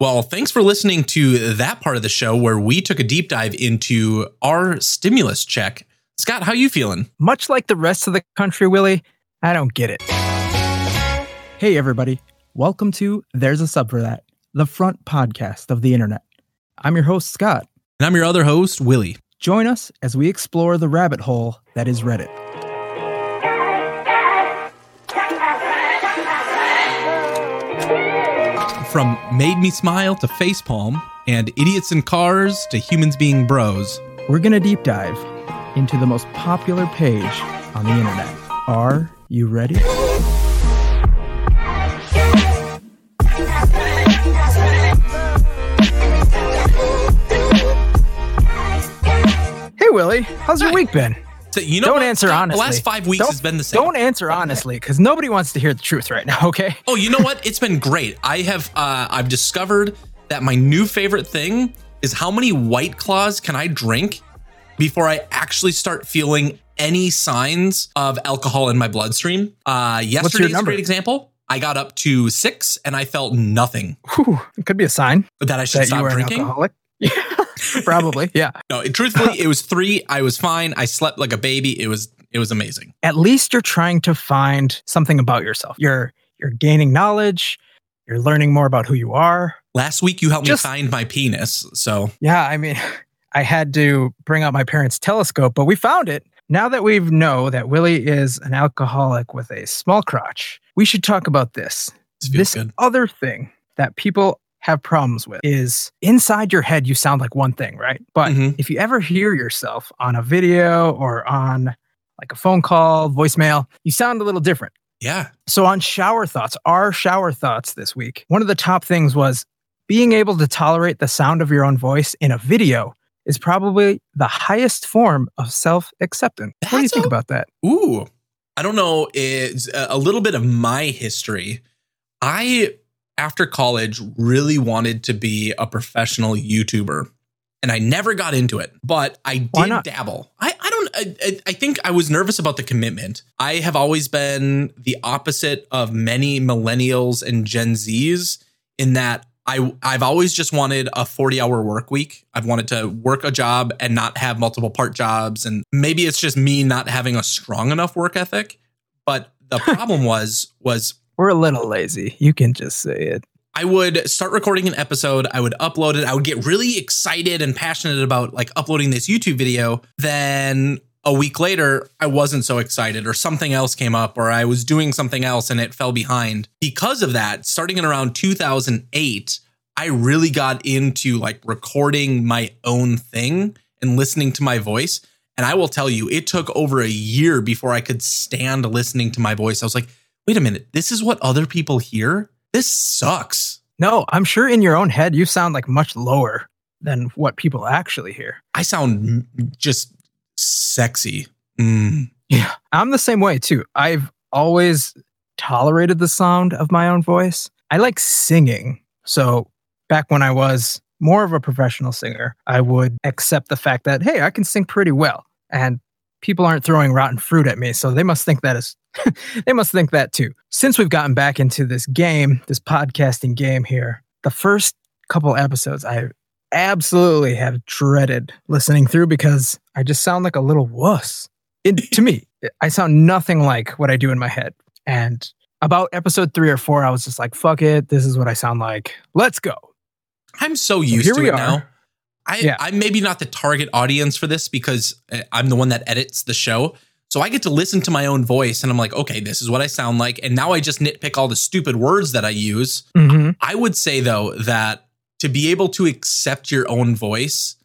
Well, thanks for listening to that part of the show where we took a deep dive into our stimulus check. Scott, how you feeling? Much like the rest of the country, Willie, I don't get it. Hey, everybody. Welcome to There's a Sub for That, the front podcast of the internet. I'm your host, Scott. And I'm your other host, Willie. Join us as we explore the rabbit hole that is Reddit. From Made Me Smile to Facepalm, and Idiots in Cars to Humans Being Bros. We're going to deep dive into the most popular page on the internet. Are you ready? Hey, Willie, how's your week been? So, you know don't what, answer Scott? honestly. The last five weeks Don't- has been the same. Don't answer honestly, because nobody wants to hear the truth right now, okay? Oh, you know what? It's been great. I have uh, I've discovered that my new favorite thing is how many white claws can I drink before I actually start feeling any signs of alcohol in my bloodstream. Uh yesterday's a great example. I got up to six and I felt nothing Whew, it could be a sign that I should that you stop are drinking. an alcoholic. Yeah, probably. Yeah. No, it- truthfully, it was three. I was fine. I slept like a baby. It was it was amazing. At least you're trying to find something about yourself. You're you're gaining knowledge. You're learning more about who you are. Last week you helped Just- me find my penis. So Yeah, I mean, I had to bring out my parents' telescope, but we found it. Now that we know that Willie is an alcoholic with a small crotch, we should talk about this. this This good. other thing that people have problems with is inside your head, you sound like one thing, right? But Mhm. if you ever hear yourself on a video or on like a phone call, voicemail, you sound a little different. Yeah. So, on shower thoughts, our shower thoughts this week, one of the top things was being able to tolerate the sound of your own voice in a video is probably the highest form of self acceptance. What do you think a- about that? Ooh, I don't know. It's a a little bit of my history. I, after college, really wanted to be a professional YouTuber, and I never got into it. But I did dabble. I, I don't. I, I- think I was nervous about the commitment. I have always been the opposite of many millennials and Gen Zs in that. I, I've always just wanted a 40 hour work week. I've wanted to work a job and not have multiple part jobs. And maybe it's just me not having a strong enough work ethic. But the problem was, was We're a little lazy. You can just say it. I would start recording an episode, I would upload it, I would get really excited and passionate about like uploading this YouTube video. Then a week later, I wasn't so excited, or something else came up, or I was doing something else and it fell behind. Because of that, starting in around 2008, I really got into like recording my own thing and listening to my voice. And I will tell you, it took over a year before I could stand listening to my voice. I was like, wait a minute, this is what other people hear? This sucks. No, I'm sure in your own head, you sound like much lower than what people actually hear. I sound just sexy. Mm. Yeah. I'm the same way too. I've always tolerated the sound of my own voice. I like singing. So back when I was more of a professional singer, I would accept the fact that, hey, I can sing pretty well. And people aren't throwing rotten fruit at me. So they must think that is, they must think that too. Since we've gotten back into this game, this podcasting game here, the first couple episodes, I absolutely have dreaded listening through because I just sound like a little wuss. It, to me, I sound nothing like what I do in my head. And about episode three or four, I was just like, fuck it. This is what I sound like. Let's go. I'm so used here to we it are. now. I, Yeah. I'm maybe not the target audience for this because uh, I'm the one that edits the show. So I get to listen to my own voice and I'm like, okay, this is what I sound like. And now I just nitpick all the stupid words that I use. Mm-hmm. I would say though that to be able to accept your own voice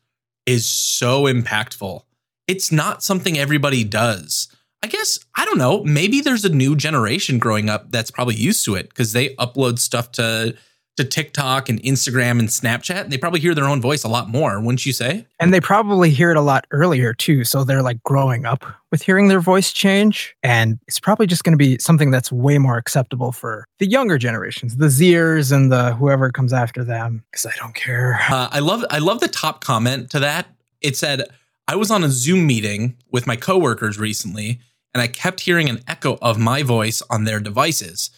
is so impactful. It's not something everybody does. I guess I don't know, maybe there's a new generation growing up that's probably used to it because they upload stuff to to TikTok and Instagram and Snapchat and they probably hear their own voice a lot more, wouldn't you say? And they probably hear it a lot earlier too. So they're like growing up with hearing their voice change. And it's probably just going to be something that's way more acceptable for the younger generations, the Zers and the whoever comes after them. Because I don't care. Uh, I love I love the top comment to that. It said, "I was on a Zoom meeting with my coworkers recently, and I kept hearing an echo of my voice on their devices.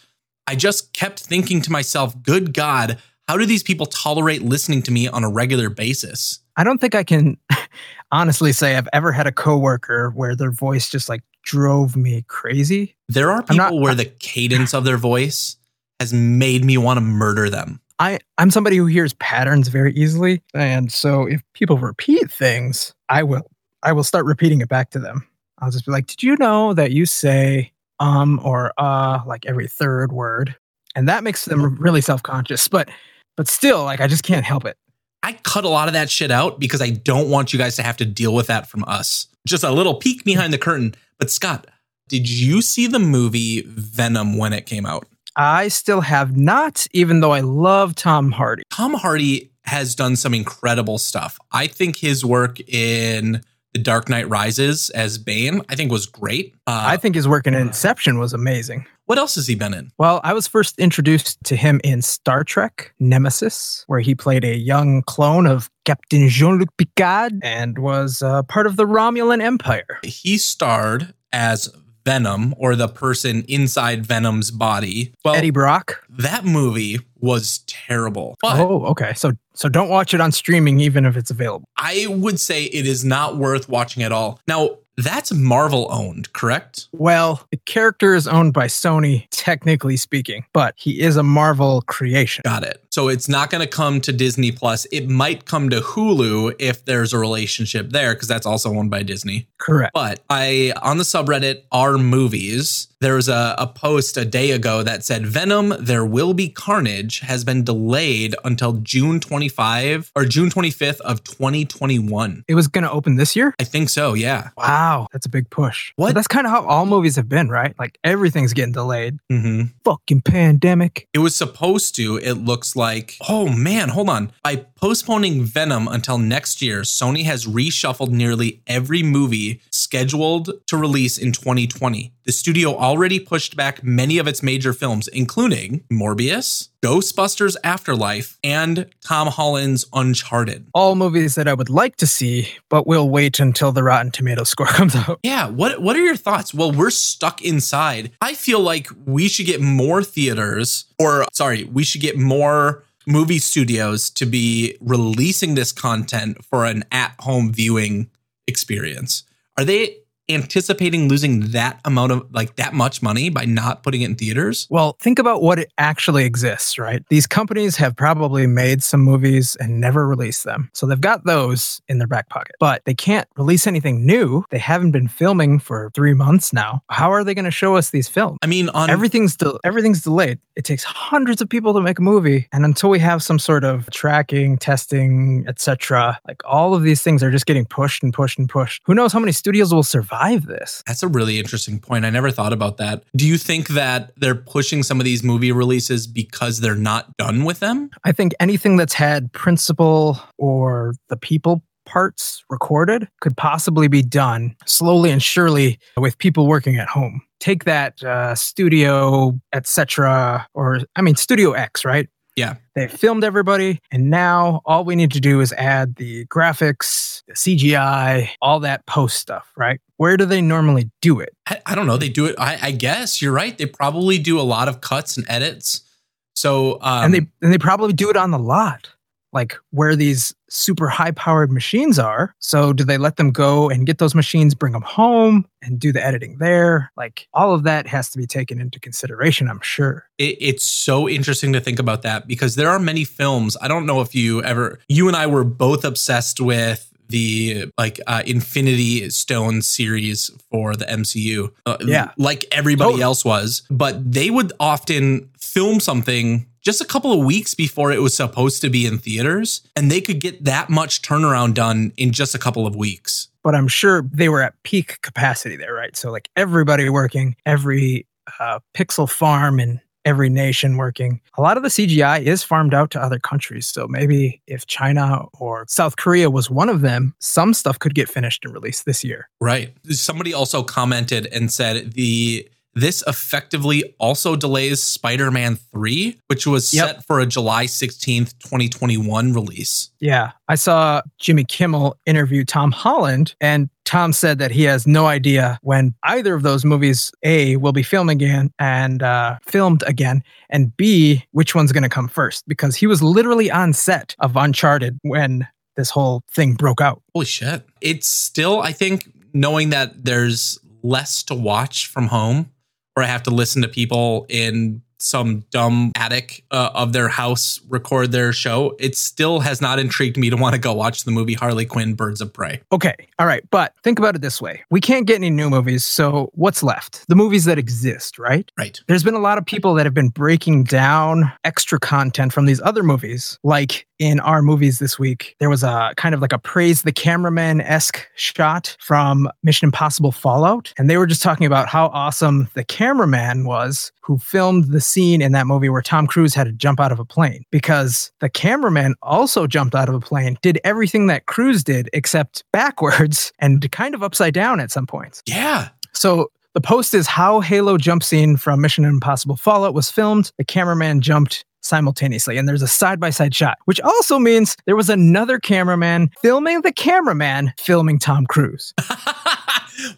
I just kept thinking to myself, "Good God, How do these people tolerate listening to me on a regular basis? I don't think I can honestly say I've ever had a coworker where their voice just like drove me crazy. There are I'm not- people where the cadence of their voice has made me want to murder them. I, I'm somebody who hears patterns very easily. And so if people repeat things, I will I will start repeating it back to them. I'll just be like, Did you know that you say um or uh like every third word? And that makes them really self-conscious. But but still, like I just can't help it. I cut a lot of that shit out because I don't want you guys to have to deal with that from us. Just a little peek behind the curtain. But Scott, did you see the movie Venom when it came out? I still have not, even though I love Tom Hardy. Tom Hardy has done some incredible stuff. I think his work in The Dark Knight Rises as Bane, I think was great. Uh, I think his work in Inception was amazing. what else has he been in? Well, I was first introduced to him in Star Trek Nemesis, where he played a young clone of Captain Jean Luc Picard and was uh, part of the Romulan Empire. He starred as Venom or the person inside Venom's body. Well, Eddie Brock. that movie was terrible. But Oh, okay. So so don't watch it on streaming, even if it's available. I would say it is not worth watching at all. Now, that's Marvel owned, correct? Well, the character is owned by Sony, technically speaking, but he is a Marvel creation. Got it. So it's not going to come to Disney Plus. It might come to Hulu if there's a relationship there because that's also owned by Disney. Correct. But I on the subreddit our movies, there was a, a post a day ago that said Venom There Will Be Carnage has been delayed until June 25 or June 25th of 2021. It was going to open this year? I think so, yeah. Wow, that's a big push. What? That's kind of how all movies have been, right? Like everything's getting delayed. hmm Fucking pandemic. It was supposed to, it looks like, oh man, hold on. By postponing Venom until next year, Sony has reshuffled nearly every movie scheduled to release in 2020. The studio already pushed back many of its major films, including Morbius, Ghostbusters Afterlife, and Tom Holland's Uncharted. All movies that I would like to see, but we'll wait until the Rotten Tomato score comes out. Yeah, what what are your thoughts? Well, we're stuck inside. I feel like we should get more theaters or sorry, we should get more movie studios to be releasing this content for an at-home viewing experience. Are they anticipating losing that amount of like that much money by not putting it in theaters? Well, think about what it actually exists, right? These companies have probably made some movies and never released them. So they've got those in their back pocket, but they can't release anything new. They haven't been filming for three months now. How are they going to show us these films? I mean, on Everything's del- everything's delayed. It takes hundreds of people to make a movie, and until we have some sort of tracking, testing, etc., like all of these things are just getting pushed and pushed and pushed. Who knows how many studios will survive this? That's a really interesting point. I never thought about that. Do you think that they're pushing some of these movie releases because they're not done with them? I think anything that's had principal or the people parts recorded could possibly be done slowly and surely with people working at home. Take that uh, studio, etc., or I mean Studio X, right? Yeah. They filmed everybody, and now all we need to do is add the graphics, the CGI, all that post stuff, right? Where do they normally do it? I, I don't know. They do it. I, I guess you're right. They probably do a lot of cuts and edits. So, um, and they and they probably do it on the lot, like where these super high powered machines are. So do they let them go and get those machines, bring them home, and do the editing there? Like all of that has to be taken into consideration, I'm sure. it, it's so interesting to think about that because there are many films. I don't know if you ever, you and I were both obsessed with the like uh, Infinity Stone series for the MCU. Uh, Yeah. Like everybody Totally. else was. But they would often film something just a couple of weeks before it was supposed to be in theaters. And they could get that much turnaround done in just a couple of weeks. But I'm sure they were at peak capacity there, right? So like everybody working, every uh, pixel farm and every nation working. A lot of the CGI is farmed out to other countries. So maybe if China or South Korea was one of them, some stuff could get finished and released this year. Right. Somebody also commented and said the this effectively also delays Spider-Man 3, which was Yep. set for a July 16th, 2021 release. Yeah, I saw Jimmy Kimmel interview Tom Holland, and Tom said that he has no idea when either of those movies, A, will be filming again and uh, filmed again, and B, which one's going to come first, because he was literally on set of Uncharted when this whole thing broke out. Holy shit. It's still, I think, knowing that there's less to watch from home, or I have to listen to people in some dumb attic uh, of their house record their show, it still has not intrigued me to want to go watch the movie Harley Quinn Birds of Prey. Okay, all right, but think about it this way. We can't get any new movies, so what's left? The movies that exist, right? Right. There's been a lot of people that have been breaking down extra content from these other movies, like in our movies this week, there was a kind of like a praise the cameraman esque shot from Mission Impossible Fallout. And they were just talking about how awesome the cameraman was who filmed the scene in that movie where Tom Cruise had to jump out of a plane because the cameraman also jumped out of a plane, did everything that Cruise did except backwards and kind of upside down at some points. Yeah. So the post is how Halo jump scene from Mission Impossible Fallout was filmed. The cameraman jumped simultaneously. And there's a side by side shot, which also means there was another cameraman filming the cameraman filming Tom Cruise.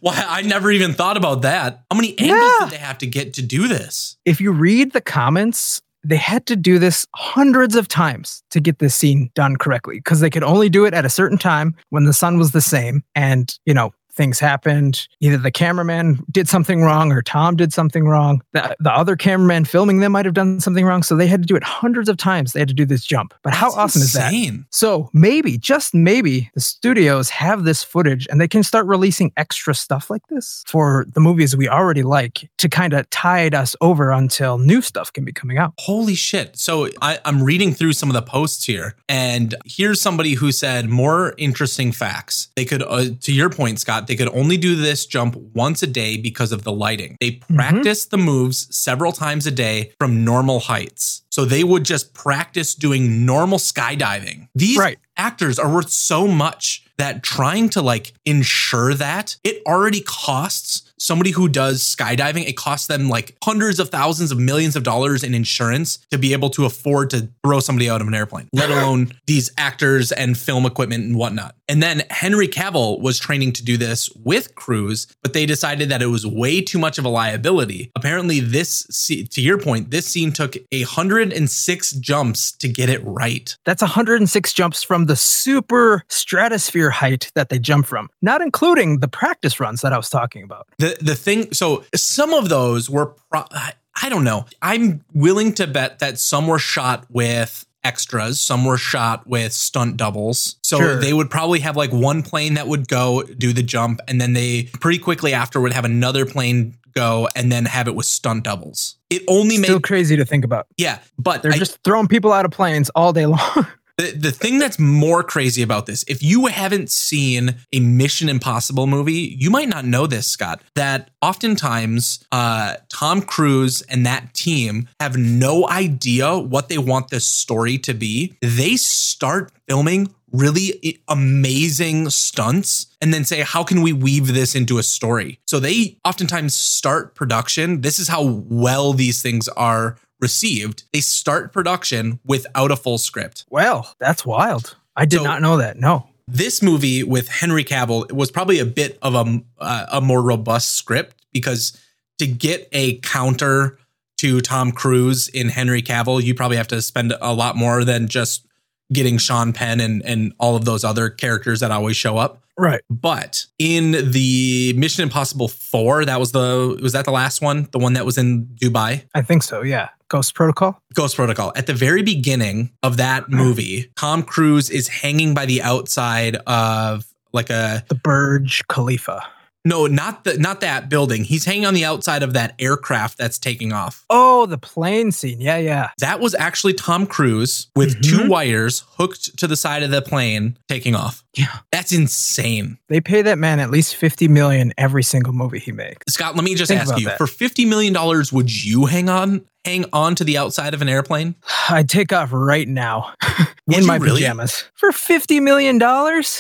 Why I never even thought about that. How many angles Yeah. did they have to get to do this? If you read the comments, they had to do this hundreds of times to get this scene done correctly because they could only do it at a certain time when the sun was the same. And, you know, things happened. Either the cameraman did something wrong or Tom did something wrong. The, the other cameraman filming them might have done something wrong. So they had to do it hundreds of times. They had to do this jump. But how That's awesome is that? So maybe, just maybe, the studios have this footage and they can start releasing extra stuff like this for the movies we already like to kind of tide us over until new stuff can be coming out. Holy shit. So I, I'm reading through some of the posts here, and here's somebody who said more interesting facts. They could, uh, to your point, Scott, they could only do this jump once a day because of the lighting. They mm-hmm. practice the moves several times a day from normal heights. So they would just practice doing normal skydiving. These Right. actors are worth so much that trying to like ensure that it already costs somebody who does skydiving, it costs them like hundreds of thousands of millions of dollars in insurance to be able to afford to throw somebody out of an airplane, let alone these actors and film equipment and whatnot. And then Henry Cavill was training to do this with Cruise, but they decided that it was way too much of a liability. Apparently, this, to your point, this scene took a 106 jumps to get it right. That's 106 jumps from the super stratosphere height that they jump from, not including the practice runs that I was talking about. The the thing, so some of those were, pro- I I don't know. I'm willing to bet that some were shot with extras, some were shot with stunt doubles. So Sure. they would probably have like one plane that would go do the jump, and then they pretty quickly after would have another plane go and then have it with stunt doubles. It only Still made crazy to think about. yeah, but They're I- just throwing people out of planes all day long. The, the thing that's more crazy about this, if you haven't seen a Mission Impossible movie, you might not know this, Scott, that oftentimes uh, Tom Cruise and that team have no idea what they want this story to be. They start filming really amazing stunts and then say, how can we weave this into a story? So they oftentimes start production. This is how well these things are received. They start production without a full script. well, that's wild. I did So- not know that. No. This movie with Henry Cavill was probably a bit of a uh, a more robust script because to get a counter to Tom Cruise in Henry Cavill, you probably have to spend a lot more than just getting Sean Penn and and all of those other characters that always show up. Right. But in the Mission Impossible 4, that was the was that the last one? The one that was in Dubai? I think so. Yeah. Ghost Protocol. Ghost Protocol. At the very beginning of that movie, Tom Cruise is hanging by the outside of like a The Burj Khalifa. No, not the not that building. He's hanging on the outside of that aircraft that's taking off. Oh, the plane scene. Yeah, yeah. That was actually Tom Cruise with two mm-hmm. wires hooked to the side of the plane taking off. Yeah. That's insane. They pay that man at least 50 million every single movie he makes. Scott, let me just Think ask you, that. for 50 million dollars would you hang on hang on to the outside of an airplane? I'd take off right now in my really? pajamas. For $50 million?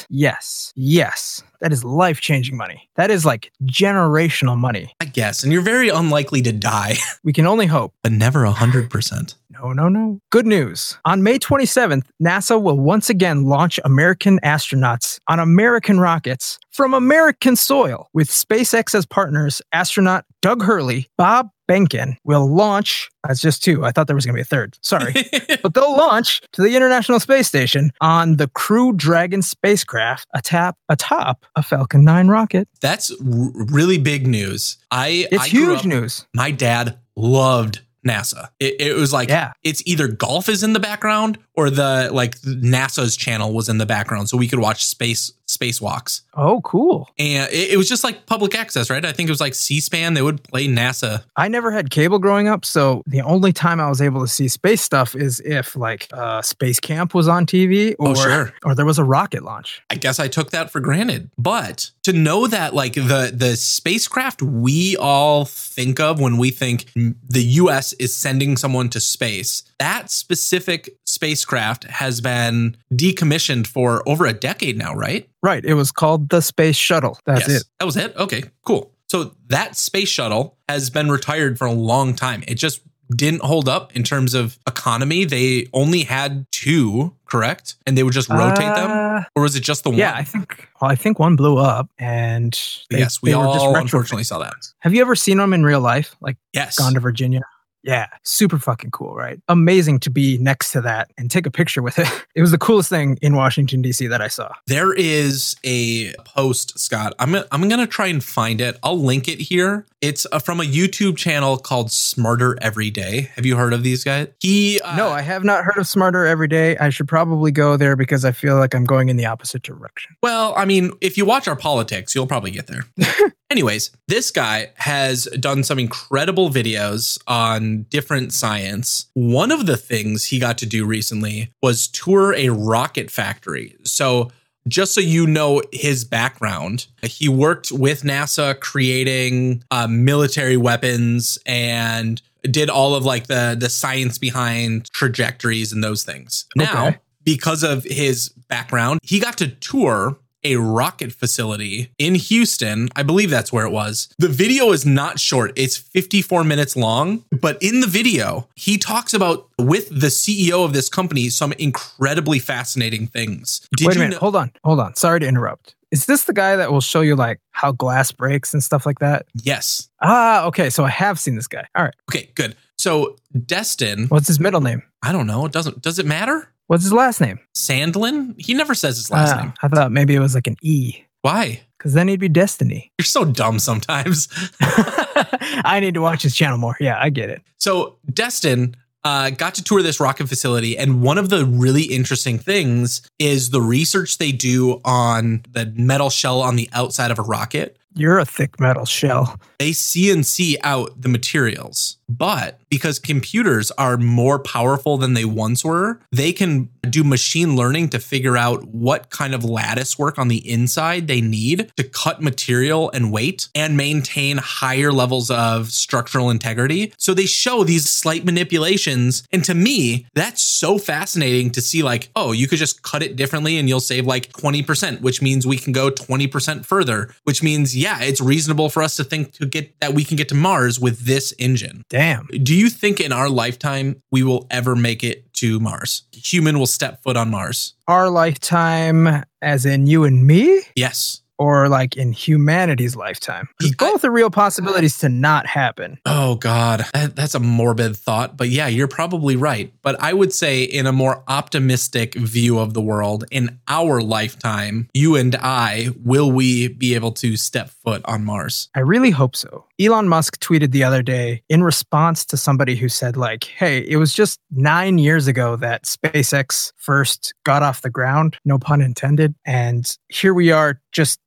Yes. Yes. That is life changing money. That is like generational money. I guess. And you're very unlikely to die, We can only hope. but never 100%. No. No, no, no. Good news. On May 27th, NASA will once again launch American astronauts on American rockets from American soil. With SpaceX as partners, astronaut Doug Hurley, Bob Behnken will launch. That's just two. I thought there was going to be a third. Sorry. but they'll launch to the International Space Station on the Crew Dragon spacecraft atop, atop a Falcon 9 rocket. That's r- really big news. I It's I huge up- news. My dad loved NASA. It, it was like Yeah. it's either golf is in the background or the like NASA's channel was in the background, so we could watch space spacewalks. Oh, cool. And it, it was just like public access, right? I think it was like C-SPAN. They would play NASA. I never had cable growing up, so the only time I was able to see space stuff is if like uh, Space Camp was on TV or Oh, sure. or there was a rocket launch. I guess I took that for granted. But to know that like the the spacecraft we all think of when we think the US is sending someone to space, that specific spacecraft has been decommissioned for over a decade now, right? Right. It was called the Space Shuttle. That's yes. it. That was it. Okay, cool. So that space shuttle has been retired for a long time. It just didn't hold up in terms of economy. They only had two, correct? And they would just rotate them, Uh, or was it just the one? Yeah, I think. Well, I think one blew up, and they- yes, we they were just all unfortunately saw that. Have you ever seen them in real life? Like Yes. gone to Virginia? Yeah, super fucking cool, right? Amazing to be next to that and take a picture with it. It was the coolest thing in Washington D.C. that I saw. There is a post, Scott. I'm gonna, I'm gonna try and find it. I'll link it here. It's uh, from a YouTube channel called Smarter Every Day. Have you heard of these guys? He uh, no, I have not heard of Smarter Every Day. I should probably go there because I feel like I'm going in the opposite direction. Well, I mean, if you watch our politics, you'll probably get there. Anyways, this guy has done some incredible videos on different science. One of the things he got to do recently was tour a rocket factory. So, just so you know his background, he worked with NASA creating uh, military weapons and did all of like the the science behind trajectories and those things. Now, Okay. because of his background, he got to tour a rocket facility in Houston. I believe that's where it was. The video is not short, it's 54 minutes long. But in the video, he talks about with the CEO of this company some incredibly fascinating things. Did Wait a minute. know- Hold on. Hold on. Sorry to interrupt. Is this the guy that will show you like how glass breaks and stuff like that? Yes. Ah, okay. So I have seen this guy. All right. Okay, good. So Destin, What's his middle name? I don't know. It doesn't does it matter? What's his last name? Sandlin? He never says his last Ah, name. I thought maybe it was like an E, Why? because then he'd be Destiny. You're so dumb sometimes. I need to watch his channel more. Yeah, I get it. So Destin uh, got to tour this rocket facility, and one of the really interesting things is the research they do on the metal shell on the outside of a rocket. You're a thick metal shell. They CNC out the materials, but because computers are more powerful than they once were, they can do machine learning to figure out what kind of lattice work on the inside they need to cut material and weight and maintain higher levels of structural integrity. So they show these slight manipulations. And to me, that's so fascinating to see like, oh, you could just cut it differently and you'll save like 20%, which means we can go 20% further, which means, yeah, it's reasonable for us to think to get that we can get to Mars with this engine. Damn. Do you think in our lifetime we will ever make it to Mars? Human will step foot on Mars. Our lifetime, as in you and me, Yes. Or like in humanity's lifetime? both are real possibilities to not happen. Oh God, that, that's a morbid thought, but yeah, you're probably right. But I would say, in a more optimistic view of the world, in our lifetime, you and I, will we be able to step foot on Mars? I really hope so. Elon Musk tweeted the other day in response to somebody who said, like, hey, it was just nine years ago that SpaceX first got off the ground, no pun intended. And here we are just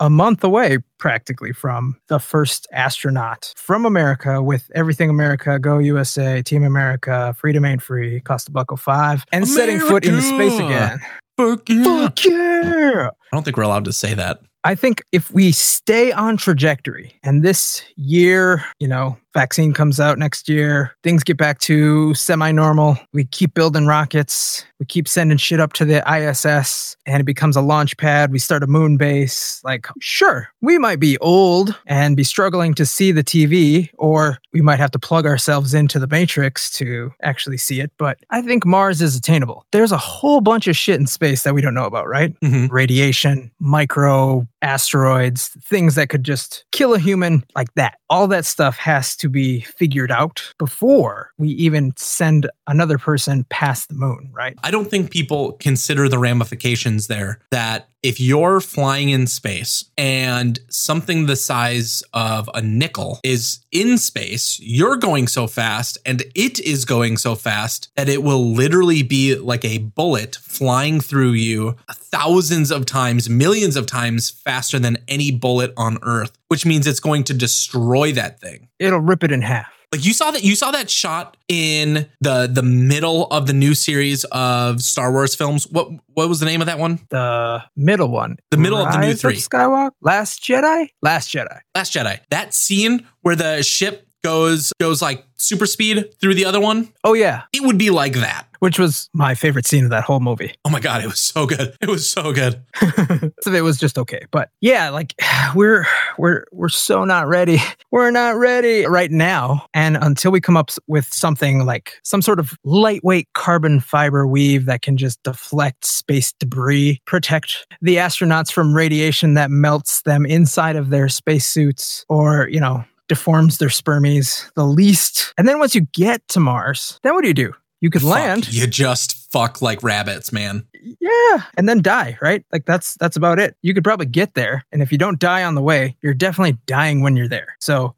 a month away practically from the first astronaut from America with everything America, Go USA, Team America, Freedom Ain't Free, Cost Costa Bucko 5, and setting foot into space again. Fuck yeah. Fuck yeah! I don't think we're allowed to say that. I think if we stay on trajectory and this year, you know, vaccine comes out next year. Things get back to semi normal. We keep building rockets. We keep sending shit up to the ISS and it becomes a launch pad. We start a moon base. Like, sure, we might be old and be struggling to see the TV, or we might have to plug ourselves into the matrix to actually see it. But I think Mars is attainable. There's a whole bunch of shit in space that we don't know about, right? Mhm. Radiation, micro asteroids, things that could just kill a human like that. All that stuff has to be figured out before we even send another person past the moon, right? I don't think people consider the ramifications there that if you're flying in space and something the size of a nickel is in space, you're going so fast and it is going so fast that it will literally be like a bullet flying through you thousands of times, millions of times faster than any bullet on Earth, which means it's going to destroy that thing. It'll rip it in half. Like you saw that you saw that shot in the the middle of the new series of Star Wars films. What what was the name of that one? The middle one. The middle of the new Rise three. Skywalker? Last Jedi? Last Jedi. Last Jedi. That scene where the ship goes goes like super speed through the other one. Oh, yeah. It would be like that. Which was my favorite scene of that whole movie. Oh my god, it was so good. It was so good. Of it was just okay. But yeah, like we're we're we're so not ready. We're not ready right now. And until we come up with something like some sort of lightweight carbon fiber weave that can just deflect space debris, protect the astronauts from radiation that melts them inside of their spacesuits, or you know, deforms their spermies the least. And then once you get to Mars, then what do you do? You could Fuck, land. You just fuck like rabbits, man. Yeah, and then die, right? Like that's that's about it. You could probably get there, and if you don't die on the way, you're definitely dying when you're there. So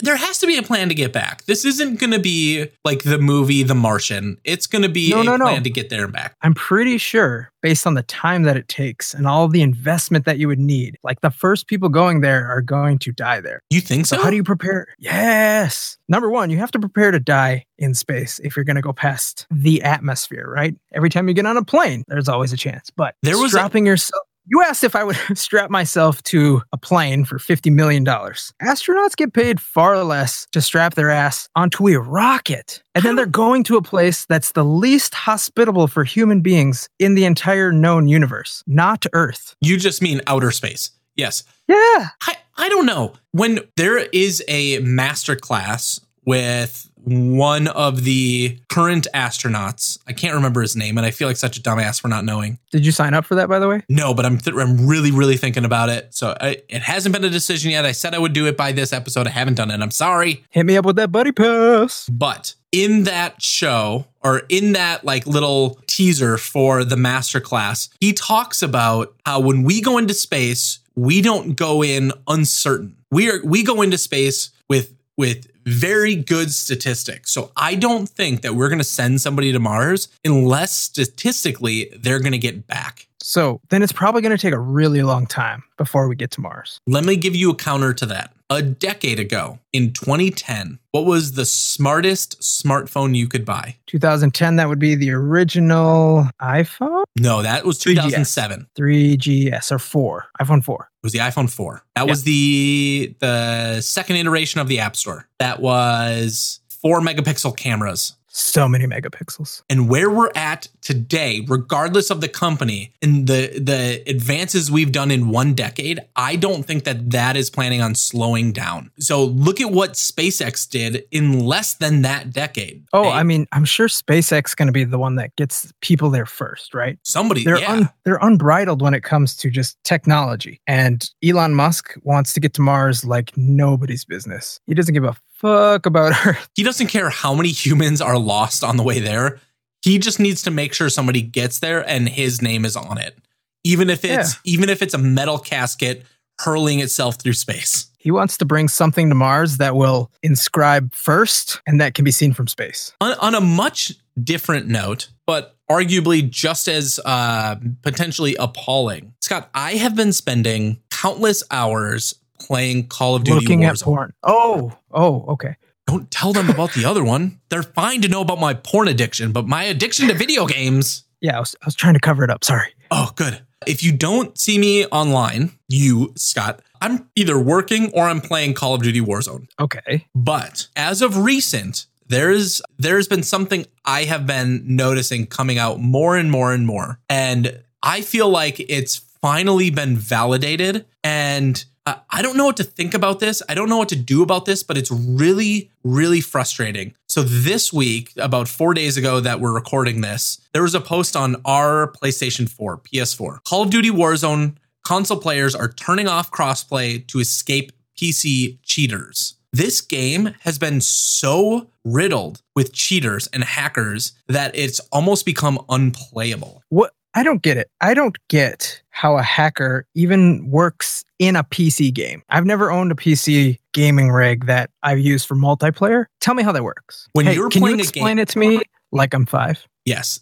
There has to be a plan to get back. This isn't going to be like the movie The Martian. It's going to be No, a no, no. plan to get there and back. I'm pretty sure, based on the time that it takes and all the investment that you would need, like the first people going there are going to die there. You think so? So how do you prepare? Yes. Number one, you have to prepare to die in space if you're going to go past the atmosphere, right? Every time you get on a plane, there's always a chance. But There was a- strapping yourself. You asked if I would strap myself to a plane for $50 million. Astronauts get paid far less to strap their ass onto a rocket. And then they're going to a place that's the least hospitable for human beings in the entire known universe, not Earth. You just mean outer space. Yes. Yeah. I, I don't know. When there is a master class with one of the current astronauts, I can't remember his name, and I feel like such a dumbass for not knowing. Did you sign up for that, by the way? No, but I'm th- I'm really really thinking about it. So I, it hasn't been a decision yet. I said I would do it by this episode. I haven't done it. I'm sorry. Hit me up with that buddy pass. But in that show or in that like little teaser for the masterclass, he talks about how when we go into space, we don't go in uncertain. We are we go into space with with very good statistics. So I don't think that we're going to send somebody to Mars unless statistically they're going to get back. So then it's probably going to take a really long time before we get to Mars. Let me give you a counter to that. A decade ago, in 2010, what was the smartest smartphone you could buy? 2010, that would be the original iPhone No, that was 3GS. 2007. 3GS or 4, iPhone 4. It was the iPhone 4. That Yeah. was the the second iteration of the App Store. That was 4 megapixel cameras. So many megapixels. And where we're at today, regardless of the company and the the advances we've done in one decade, I don't think that that is planning on slowing down. So look at what SpaceX did in less than that decade. Oh, Hey, I mean, I'm sure SpaceX is going to be the one that gets people there first, right? somebody They're yeah. un, they're unbridled when it comes to just technology. And Elon Musk wants to get to Mars like nobody's business. He doesn't give a fuck about her. he doesn't care how many humans are lost on the way there. He just needs to make sure somebody gets there and his name is on it. Even if it's even if it's a metal casket hurling itself through space. He wants to bring something to Mars that will inscribe first and that can be seen from space. On, on a much different note, but arguably just as uh, potentially appalling, Scott, I have been spending countless hours playing Call of Duty Looking at Warzone. porn. Oh, oh, okay. Don't tell them about the other one. They're fine to know about my porn addiction, but my addiction to video games. Yeah, I was, I was trying to cover it up. Sorry. Oh, good. If you don't see me online, you, Scott, I'm either working or I'm playing Call of Duty Warzone. Okay. But as of recent, there's there's been something I have been noticing coming out more and more and more. And I feel like it's finally been validated and uh, I don't know what to think about this. I don't know what to do about this, but it's really, really frustrating. So, this week, about four days ago that we're recording this, there was a post on our PlayStation 4, PS4. Call of Duty Warzone console players are turning off crossplay to escape PC cheaters. This game has been so riddled with cheaters and hackers that it's almost become unplayable. What I don't get it. I don't get how a hacker even works in a PC game. I've never owned a PC gaming rig that I've used for multiplayer. Tell me how that works. When Hey, you're can playing you a explain game- it to me like I'm five? Yes.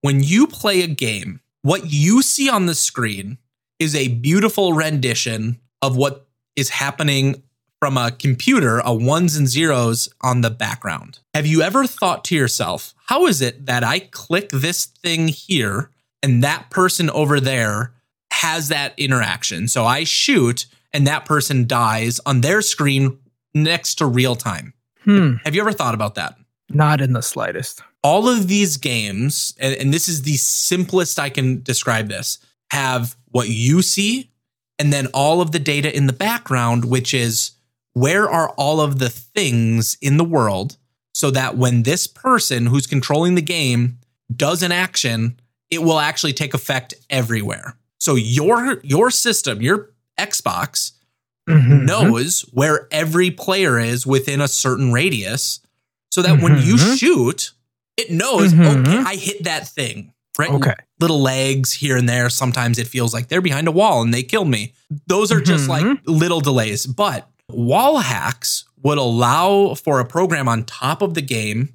When you play a game, what you see on the screen is a beautiful rendition of what is happening from a computer, a ones and zeros on the background. Have you ever thought to yourself, how is it that I click this thing here and that person over there has that interaction? So I shoot and that person dies on their screen next to real time. Hmm. Have you ever thought about that? Not in the slightest. all of these games, and, and this is the simplest I can describe this, have what you see and then all of the data in the background, which is where are all of the things in the world so that when this person who's controlling the game does an action, it will actually take effect everywhere. So your your system, your Xbox Mhm. knows where every player is within a certain radius so that when you Mhm. shoot, it knows, Mhm. okay, I hit that thing. Right? Okay. Little lags here and there. Sometimes it feels like they're behind a wall and they killed me. Those are just like Mhm. little delays. But wall hacks would allow for a program on top of the game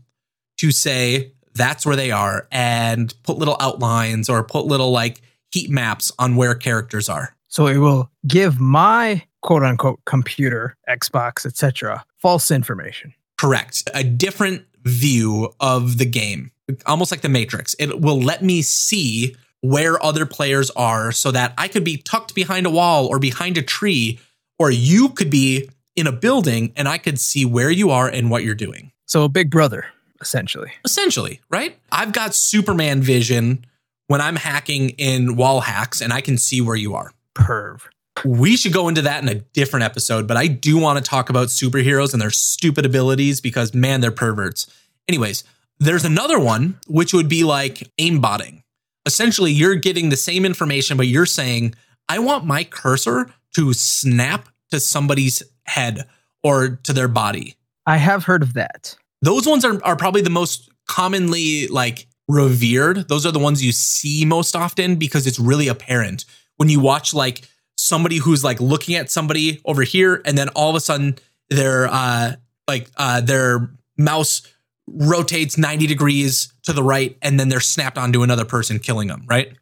to say that's where they are and put little outlines or put little like heat maps on where characters are. So it will give my quote unquote computer, Xbox, etc., false information. Correct. A different view of the game, almost like the Matrix. It will let me see where other players are so that I could be tucked behind a wall or behind a tree, or you could be in a building and I could see where you are and what you're doing. So a big brother, essentially. Essentially, right? I've got Superman vision when I'm hacking in wall hacks and I can see where you are. Perv. We should go into that in a different episode, but I do want to talk about superheroes and their stupid abilities because, man, they're perverts. Anyways, there's another one which would be like aimbotting. Essentially, you're getting the same information, but you're saying, I want my cursor to snap to somebody's head or to their body. I have heard of that. Those ones are, are probably the most commonly like revered. Those are the ones you see most often because it's really apparent when you watch like somebody who's like looking at somebody over here and then all of a sudden their uh like uh their mouse rotates 90 degrees to the right and then they're snapped onto another person killing them, right?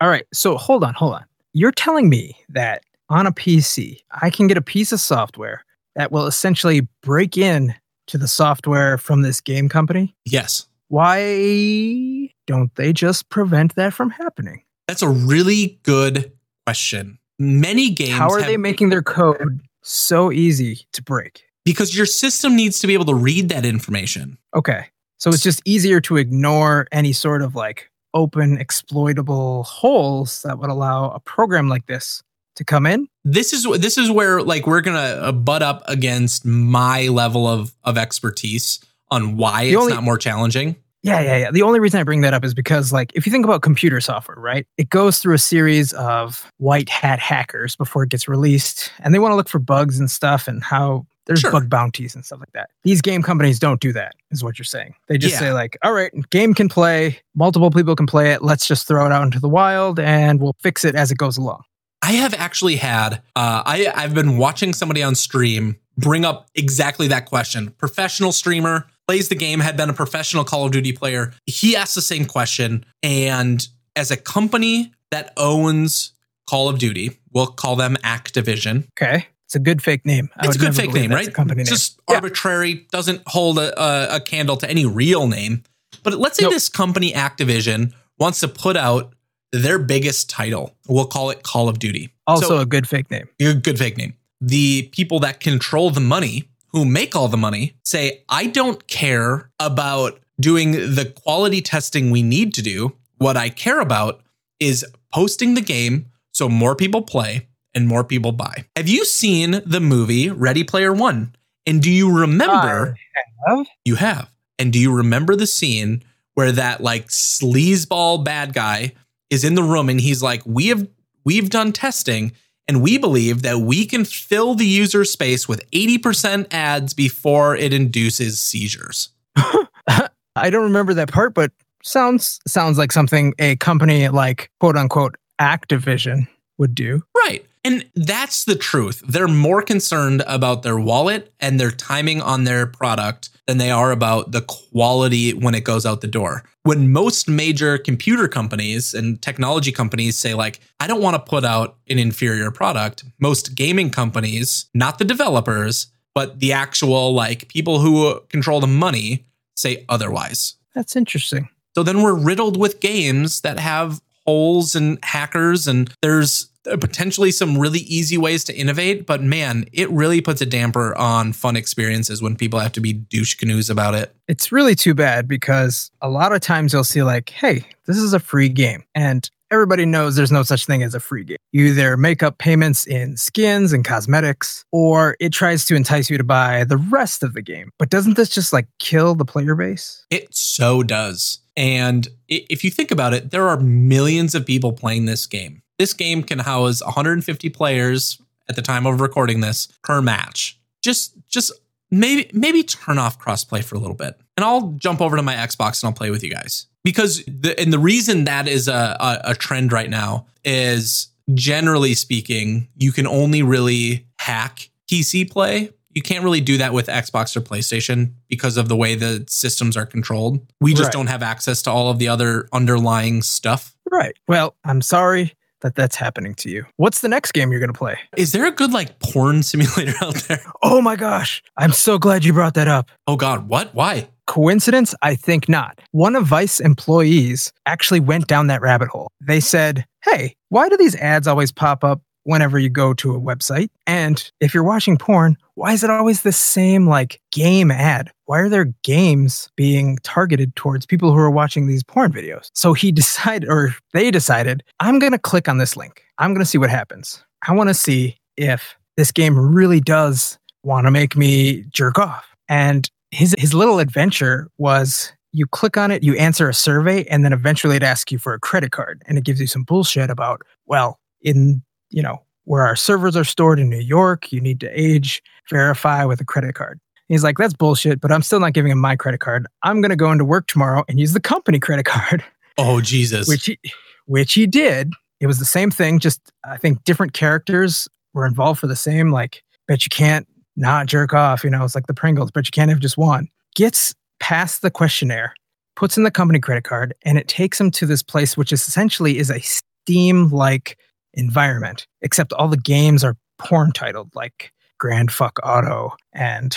All right. So hold on, hold on. You're telling me that on a PC, I can get a piece of software that will essentially break in to the software from this game company? Yes. Why don't they just prevent that from happening? That's a really good question. Many games How are have- they making their code so easy to break? because your system needs to be able to read that information. Okay. So it's just easier to ignore any sort of like open exploitable holes that would allow a program like this to come in. this is this is where like we're gonna uh, butt up against my level of of expertise on why The it's only- not more challenging. Yeah, yeah, yeah. The only reason I bring that up is because, like, if you think about computer software, right? It goes through a series of white hat hackers before it gets released, and they want to look for bugs and stuff and how there's Sure. bug bounties and stuff like that. These game companies don't do that, is what you're saying. They just Yeah. say, like, all right, game can play, multiple people can play it. Let's just throw it out into the wild and we'll fix it as it goes along. I have actually had uh, I I've been watching somebody on stream bring up exactly that question. Professional streamer plays the game, had been a professional Call of Duty player. He asked the same question, and as a company that owns Call of Duty, we'll call them Activision. Okay. It's a good fake name. I It's a good fake name, right? a company It's name. just Yeah. arbitrary, doesn't hold a, a, a candle to any real name. But let's say Nope. this company, Activision, wants to put out their biggest title, we'll call it Call of Duty. Also So- a good fake name. a good fake name. The people that control the money, who make all the money, say, I don't care about doing the quality testing we need to do. What I care about is posting the game so more people play and more people buy. Have you seen the movie Ready Player One? And do you remember? have. You have. And do you remember the scene where that like sleazeball bad guy is in the room and he's like, "We have we've done testing and we believe that we can fill the user space with 80% ads before it induces seizures." I don't remember that part, but sounds sounds like something a company like quote unquote Activision would do. Right. And that's the truth. They're more concerned about their wallet and their timing on their product than they are about the quality when it goes out the door. When most major computer companies and technology companies say, like, I don't want to put out an inferior product, most gaming companies, not the developers, but the actual like people who control the money say otherwise. That's interesting. So then we're riddled with games that have holes and hackers, and there's potentially some really easy ways to innovate. But man, it really puts a damper on fun experiences when people have to be douche canoes about it. It's really too bad because a lot of times you'll see like, hey, this is a free game. And everybody knows there's no such thing as a free game. You either make up payments in skins and cosmetics, or it tries to entice you to buy the rest of the game. But doesn't this just like kill the player base? It so does. And if you think about it, there are millions of people playing this game. This game can house 150 players at the time of recording this per match. Just just maybe maybe turn off crossplay for a little bit. And I'll jump over to my Xbox and I'll play with you guys. Because the and the reason that is a, a, a trend right now is generally speaking, you can only really hack PC play. You can't really do that with Xbox or PlayStation because of the way the systems are controlled. We just Right. don't have access to all of the other underlying stuff. Right. Well, I'm sorry that that's happening to you. What's the next game you're going to play? Is there a good like porn simulator out there? Oh my gosh. I'm so glad you brought that up. Oh god, what? Why? Coincidence? I think not. One of Vice employees actually went down that rabbit hole. They said, Hey, why do these ads always pop up whenever you go to a website? And if you're watching porn, why is it always the same like game ad? Why are there games being targeted towards people who are watching these porn videos? So he decided, or they decided, I'm going to click on this link. I'm going to see what happens. I want to see if this game really does want to make me jerk off. And his his little adventure was you click on it, you answer a survey, and then eventually it asks you for a credit card, and it gives you some bullshit about well, in you know where our servers are stored in New York, you need to age verify with a credit card. He's like, that's bullshit, but I'm still not giving him my credit card. I'm gonna go into work tomorrow and use the company credit card, Oh Jesus. which he which he did. It was the same thing, just I think different characters were involved for the same. Like, bet you can't not jerk off. You know, it's like the Pringles, but you can't have just one. Gets past the questionnaire, puts in the company credit card, and it takes him to this place, which is essentially is a Steam-like environment, except all the games are porn titled, like Grand Fuck Auto and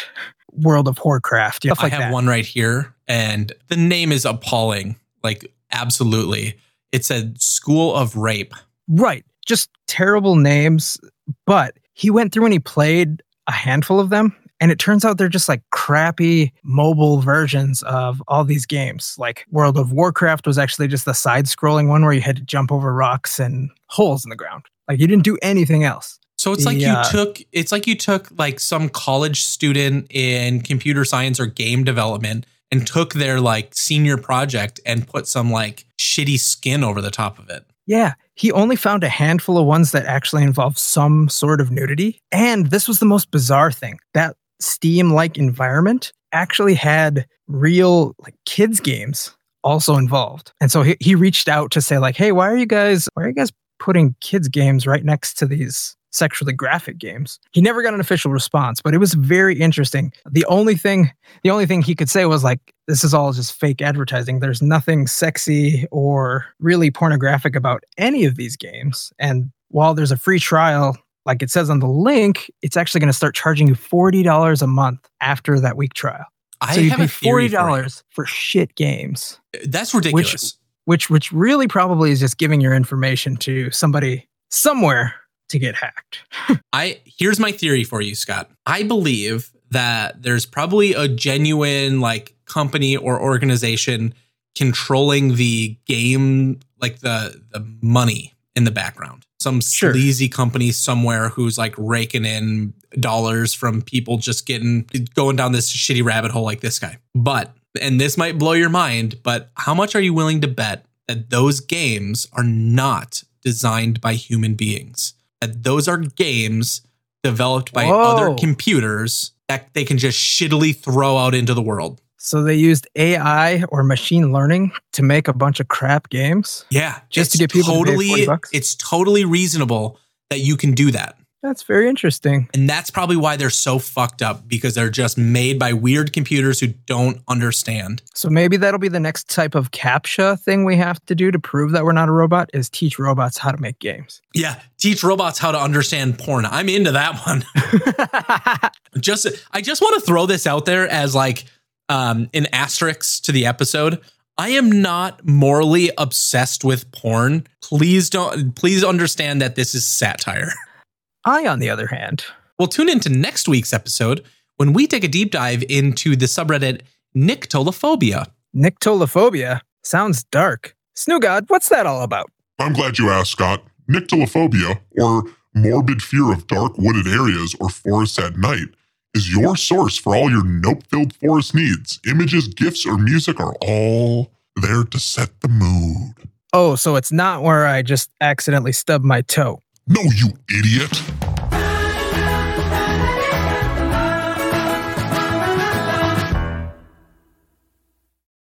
World of Warcraft. Stuff like I have that. one right here, and the name is appalling. Like, absolutely. It said School of Rape. Right. Just terrible names. But he went through and he played a handful of them. And it turns out they're just like crappy mobile versions of all these games. Like World of Warcraft was actually just the side scrolling one where you had to jump over rocks and holes in the ground. Like you didn't do anything else. So it's like Yeah. you uh, took it's like you took like some college student in computer science or game development and took their like senior project and put some like shitty skin over the top of it. Yeah, he only found a handful of ones that actually involved some sort of nudity. And this was the most bizarre thing. That Steam like environment actually had real like kids games also involved. And so he, he reached out to say like, "Hey, why are you guys why are you guys putting kids games right next to these sexually graphic games?" He never got an official response, but it was very interesting. The only thing the only thing he could say was like this is all just fake advertising. There's nothing sexy or really pornographic about any of these games. And while there's a free trial, like it says on the link, it's actually going to start charging you $40 a month after that week trial. I so you have pay a $40 for for, shit games. Uh, that's ridiculous. which which really probably is just giving your information to somebody somewhere to get hacked. I here's my theory for you, Scott. I believe that there's probably a genuine like company or organization controlling the game, like the the money in the background. Some Sure. sleazy company somewhere who's like raking in dollars from people just getting going down this shitty rabbit hole like this guy. But and this might blow your mind, but how much are you willing to bet that those games are not designed by human beings? That those are games developed by other computers that they can just shittily throw out into the world. So they used AI or machine learning to make a bunch of crap games. Yeah, Just to get people to pay 40 bucks? It's totally reasonable that you can do that. That's very interesting. And that's probably why they're so fucked up because they're just made by weird computers who don't understand. So maybe that'll be the next type of captcha thing we have to do to prove that we're not a robot is teach robots how to make games. Yeah, teach robots how to understand porn. I'm into that one. just I just want to throw this out there as like um an asterisk to the episode. I am not morally obsessed with porn. Please don't please understand that this is satire. I, on the other hand, Well, tune into next week's episode when we take a deep dive into the subreddit Nyctolophobia. nyctolophobia sounds dark. Snoogod, what's that all about? I'm glad you asked, Scott. Nyctalophobia, or morbid fear of dark wooded areas or forests at night, is your source for all your nope filled forest needs. Images, gifts, or music are all there to set the mood. Oh, so it's not where I just accidentally stubbed my toe. No, you idiot.